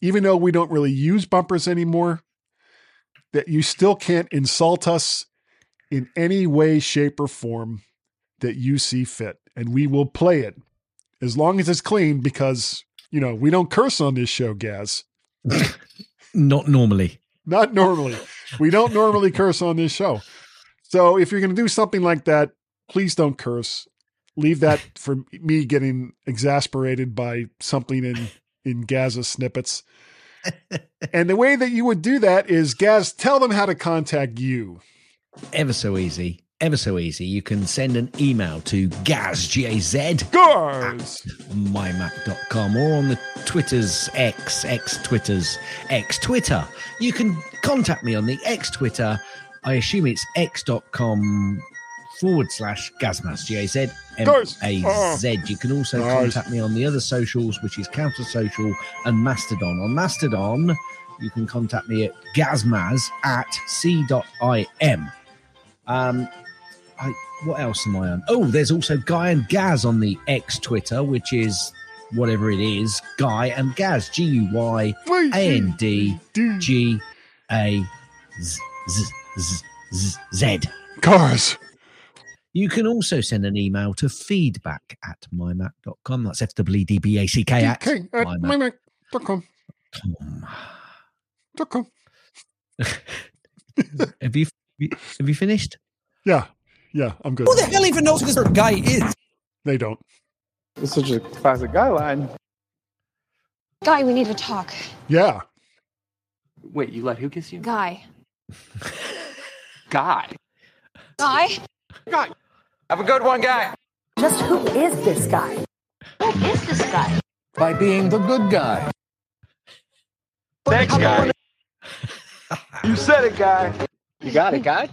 even though we don't really use bumpers anymore, that you still can't insult us in any way, shape, or form that you see fit, and we will play it as long as it's clean because you know we don't curse on this show, Gaz. Not normally. Not normally. We don't normally curse on this show. So if you're going to do something like that, please don't curse. Leave that for me getting exasperated by something in in Gaz's snippets. and the way that you would do that is Gaz, tell them how to contact you. Ever so easy. Ever so easy. You can send an email to Gaz, G-A-Z, Gars. mymac.com or on the Twitter's X, X Twitter's X Twitter. You can contact me on the X Twitter. I assume it's x.com forward slash Gazmaz, G A Z M A Z. You can also contact me on the other socials, which is Counter Social and Mastodon. On Mastodon, you can contact me at gazmaz at c.im. Um, I, what else am I on? Oh, there's also Guy and Gaz on the X Twitter, which is whatever it is, Guy and Gaz, G U Y A N D G A Z Z Z Z Z. Cars. You can also send an email to feedback at mymac.com. That's F W D B A C K at Okay, at mymac.com. mymac.com. Dot com. Have you have you finished? Yeah, yeah, I'm good. Who the hell even knows who this guy is? They don't. It's such a classic guy line. Guy, we need to talk. Yeah. Wait, you let who kiss you? Guy. Guy. Guy? Guy. Have a good one, guy. Just who is this guy? Who is this guy? By being the good guy. Thanks, guy. you said it, guy. You got it, guy.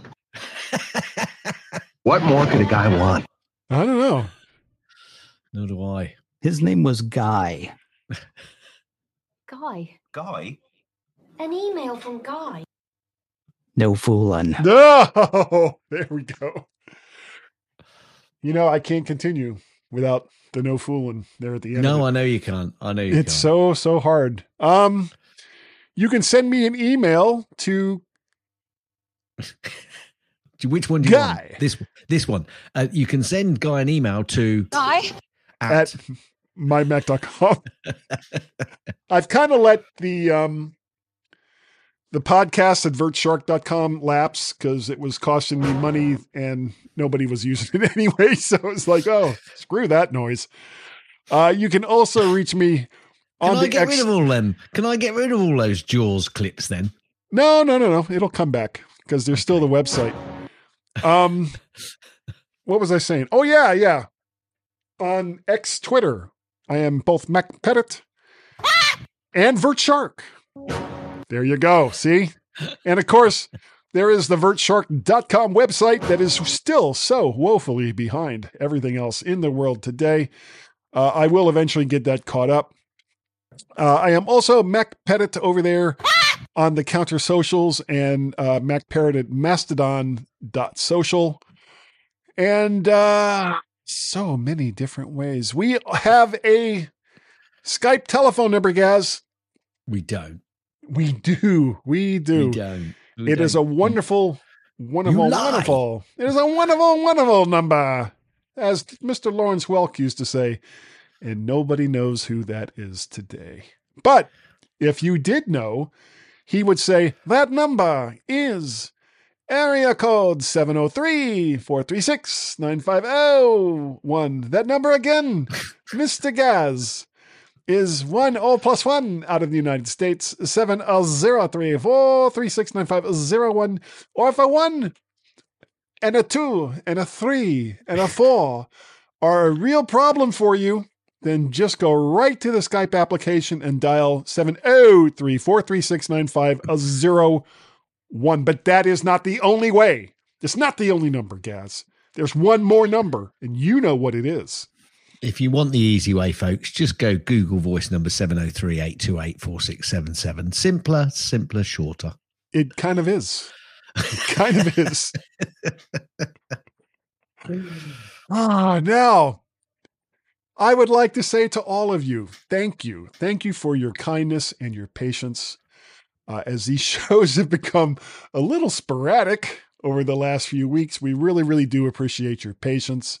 What more could a guy want? I don't know. Nor do I. His name was Guy. Guy. Guy? An email from Guy. No fooling. No, there we go. You know, I can't continue without the no fooling there at the end. No. I know you can't. I know you it's can't. so so hard. Um, you can send me an email to Which one do you Guy. want? This this one. Uh, you can send Guy an email to Guy? at, at mymac.com. I've kind of let the um the podcast at vertshark.com lapsed because it was costing me money and nobody was using it anyway. So it's like, oh, screw that noise. Uh, you can also reach me on Can on I the get X- rid of all them? Can I get rid of all those Jaws clips then? No, no, no, no. It'll come back because there's still the website. Um, what was I saying? Oh yeah, yeah. On X Twitter, I am both Mac Pettit and Vert Shark. There you go. See, and of course, there is the vertshark.com website that is still so woefully behind everything else in the world today. Uh, I will eventually get that caught up. Uh, I am also Mac Pettit over there on the counter socials and uh, Mac Parrot at mastodon.social. And uh, so many different ways. We have a Skype telephone number, guys. We don't. We do. We do. We don't. We It is a don't. Mm. wonderful, wonderful, wonderful. It is a wonderful, wonderful number, as Mr. Lawrence Welk used to say. And nobody knows who that is today. But if you did know, he would say that number is area code 703 436 9501. That number again, Mr. Gaz, is 1 O plus 1 out of the United States, 703 uh, 436 9501. Or if a 1 and a 2 and a 3 and a 4 are a real problem for you, then just go right to the Skype application and dial 703 436 9501. Uh, but that is not the only way. It's not the only number, Gaz. There's one more number, and you know what it is. If you want the easy way, folks, just go Google voice number 703 828 4677. Simpler, simpler, shorter. It kind of is. It kind of is. Ah, now I would like to say to all of you, thank you. Thank you for your kindness and your patience. Uh, as these shows have become a little sporadic over the last few weeks, we really, really do appreciate your patience.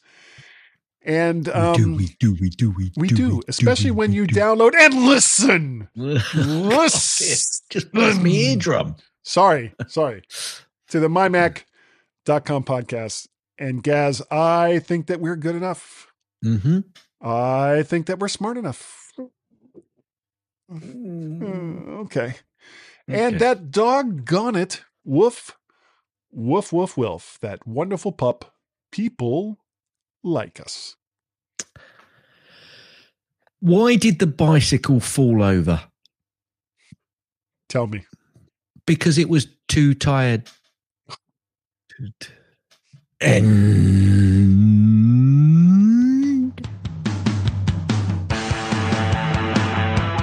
And um, we do, we do, we do, we do, especially when you download and listen. Listen. Just burst me eardrum. Sorry, sorry. to the mymac.com podcast. And Gaz, I think that we're good enough. Mm-hmm. I think that we're smart enough. Mm, Okay. And Okay. that doggone it, woof, woof, woof, woof, that wonderful pup, people like us. Why did the bicycle fall over? Tell me. Because it was too tired. And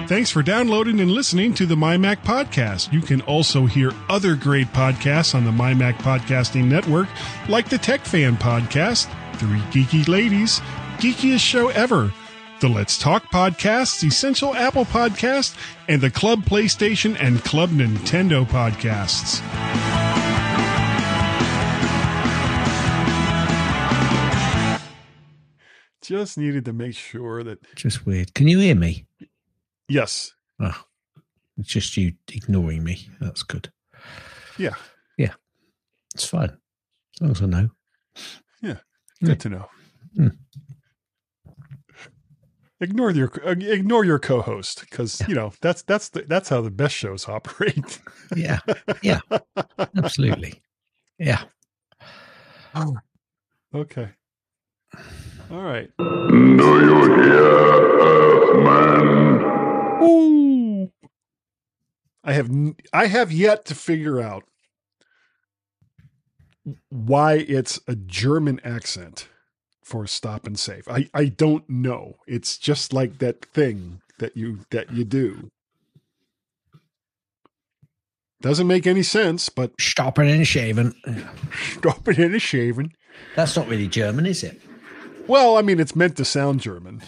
Thanks for downloading and listening to the MyMac Podcast. You can also hear other great podcasts on the MyMac Podcasting Network, like the Tech Fan Podcast, Three Geeky Ladies, Geekiest Show Ever, the Let's Talk Podcasts, Essential Apple Podcast, and the Club PlayStation and Club Nintendo Podcasts. Just needed to make sure that. just weird. Can you hear me? Yes. Oh, it's just you ignoring me. That's good. Yeah. Yeah. It's fine. As long as I know. Yeah. Good to know. Ignore your ignore your co-host because you know that's that's the, that's how the best shows operate. Yeah. Yeah. Absolutely. Yeah. Oh. okay. All right. Do you hear, Earthman? Ooh. I have n- I have yet to figure out why it's a German accent for stop and save. I, I don't know. It's just like that thing that you that you do. Doesn't make any sense, but stopping and shaving. Stopping and shaving. That's not really German, is it? Well, I mean, it's meant to sound German,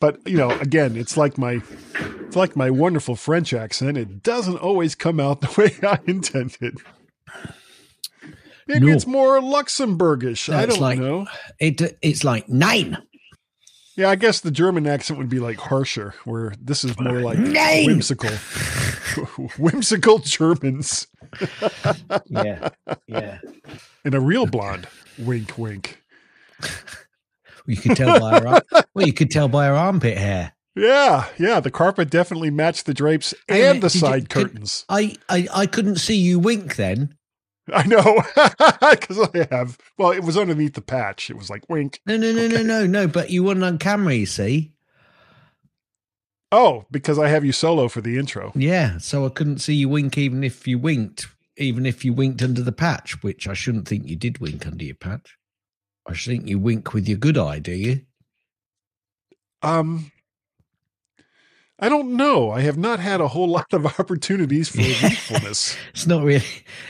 but you know, again, it's like my it's like my wonderful French accent. It doesn't always come out the way I intended. Maybe No. it's more Luxembourgish. No, I don't like- know. It it's like nine. Yeah, I guess the German accent would be like harsher, where this is more like Nein. whimsical. whimsical Germans Yeah, yeah. and a real blonde. Wink, wink. You could tell by her. Well, you could tell by her armpit hair. Yeah, yeah. The carpet definitely matched the drapes and the did you- side could- curtains. I, I, I couldn't see you wink then. I know because I have. Well, it was underneath the patch. It was like wink. No, no, no, no, no, no. But you weren't on camera. You see. Oh, because I have you solo for the intro. Yeah, so I couldn't see you wink even if you winked, even if you winked under the patch, which I shouldn't think you did wink under your patch. I should think you wink with your good eye, do you? Um, I don't know. I have not had a whole lot of opportunities for wakefulness. It's not really,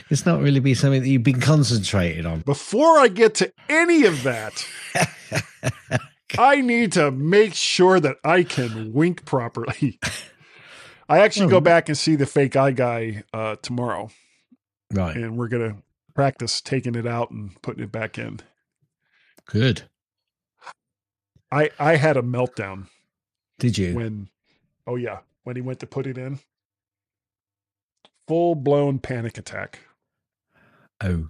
it's not really be something that you've been concentrated on. Before I get to any of that, I need to make sure that I can wink properly. I actually go Oh. back and see the fake eye guy uh, tomorrow, Right. and we're gonna practice taking it out and putting it back in. Good. I I had a meltdown Did you? when, oh yeah, when he went to put it in, full blown panic attack, oh,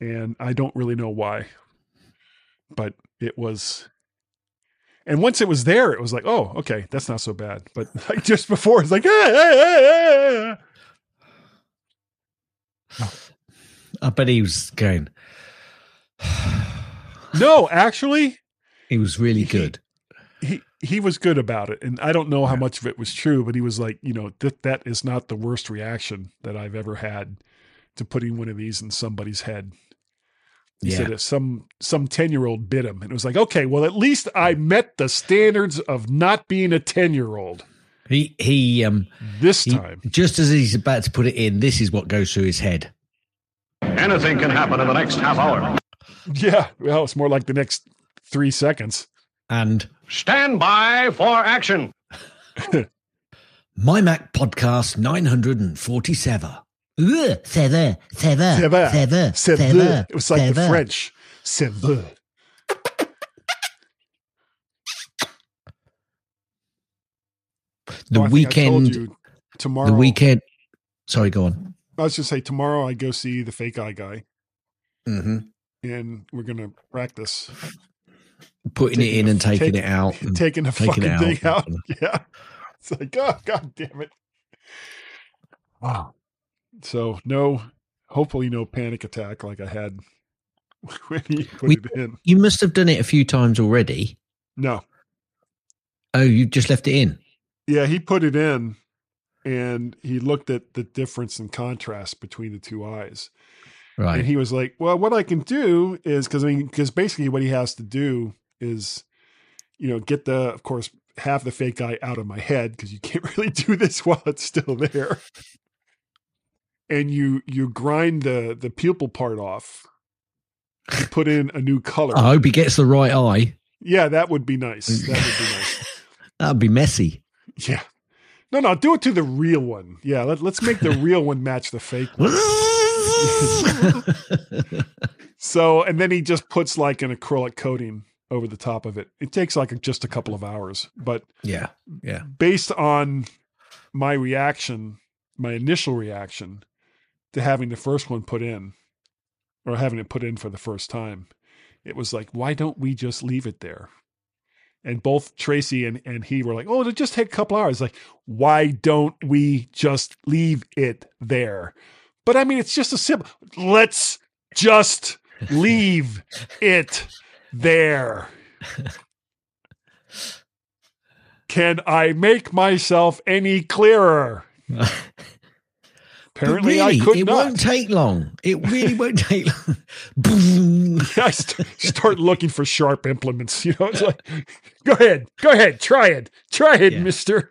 and I don't really know why, but it was. And once it was there, it was like, oh, okay, that's not so bad. But like just before, it's like, ah, ah, ah, ah. I bet he was going. no, actually, He was really good. he he was good about it, and I don't know how much of it was true, but he was like, you know, that that is not the worst reaction that I've ever had to putting one of these in somebody's head. He Yeah. said if some some ten year old bit him, and it was like, okay, well, at least I met the standards of not being a ten year old He he um this he- time. just as he's about to put it in, this is what goes through his head. Anything can happen in the next half hour. Yeah, well, it's more like the next three seconds. And Stand by for action. My Mac Podcast 947. Ugh, Sever, sever, C'est vrai. sever, C'est sever, vrai. It was like the. French. C'est vrai. The Oh, I think I told weekend. you tomorrow. The weekend. Sorry, go on. I was just say tomorrow I go see the fake eye guy, hmm and we're gonna practice Putting it in a- and taking take- it out. and taking the taking fucking thing out. Yeah, it's like oh god damn it. Wow. So no, hopefully no panic attack like I had when he put We- it in. You must have done it a few times already. No, Oh, you just left it in. yeah, he put it in, and he looked at the difference in contrast between the two eyes. Right. And he was like, "Well, what I can do is because I mean, because basically what he has to do is, you know, get the, of course, have the fake eye out of my head because you can't really do this while it's still there. And you you grind the the pupil part off. You put in a new color. I hope he gets the right eye. Yeah, that would be nice. That would be nice. That'd be messy. Yeah. No, no, do it to the real one. Yeah, let, let's make the real one match the fake one. So, and then he just puts like an acrylic coating over the top of it. It takes like just a couple of hours, but yeah. Yeah. based on my reaction, my initial reaction to having the first one put in or having it put in for the first time, it was like, why don't we just leave it there? And both Tracy and, and he were like, oh, it'll just take a couple hours. Like, why don't we just leave it there? But I mean, it's just a simple, let's just leave it there. Can I make myself any clearer? Apparently, really, I could it not. won't take long. It really won't take long. I st- start looking for sharp implements. You know, it's like, go ahead, go ahead, try it, try it, Yeah. Mister.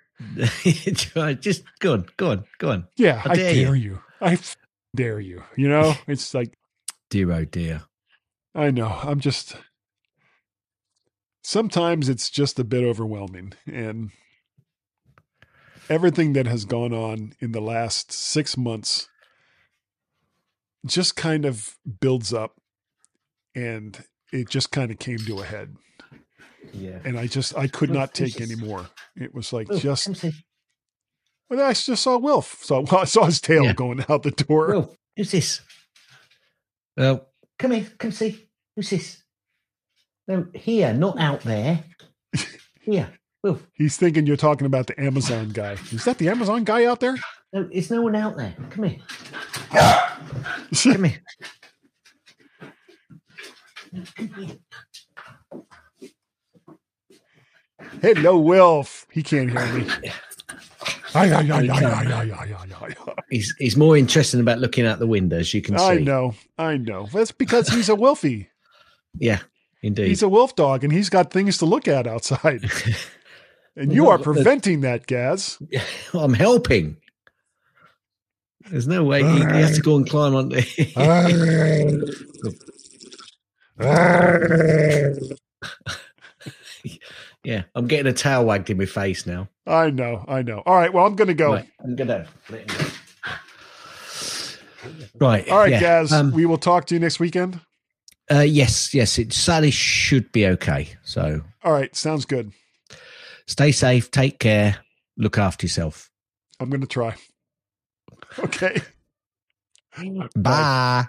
Just go on, go on, go on. Yeah, I I dare dare, you. you. I dare you. You know, it's like Dear oh dear. I know. I'm just. Sometimes it's just a bit overwhelming, and everything that has gone on in the last six months just kind of builds up, and it just kind of came to a head. Yeah. and I just I could not take any more. It was like just Well, I just saw Wilf. So well, I saw his tail Yeah. going out the door. Will, who's this? Well, come here, come see. Who's this? No, here, not out there. Here, Will. He's thinking you're talking about the Amazon guy. Is that the Amazon guy out there? No, there's no one out there. Come here. Come here. Hello, Wilf. He can't hear me. He's he's more interested about looking out the window, as you can see. I know, I know. That's because he's a wolfie. yeah, indeed. He's a wolf dog, and he's got things to look at outside. And well, you are preventing that, Gaz. I'm helping. There's no way he, he has to go and climb on. yeah, I'm getting a tail wagged in my face now. I know, I know. All right, well, I'm going to go. Right, I'm gonna let him go. Right. All right, yeah, Gaz, um, we will talk to you next weekend. uh, yes, yes. It Saturday should be okay. So All right, sounds good. stay safe, take care, look after yourself. I'm going to try. Okay. Bye.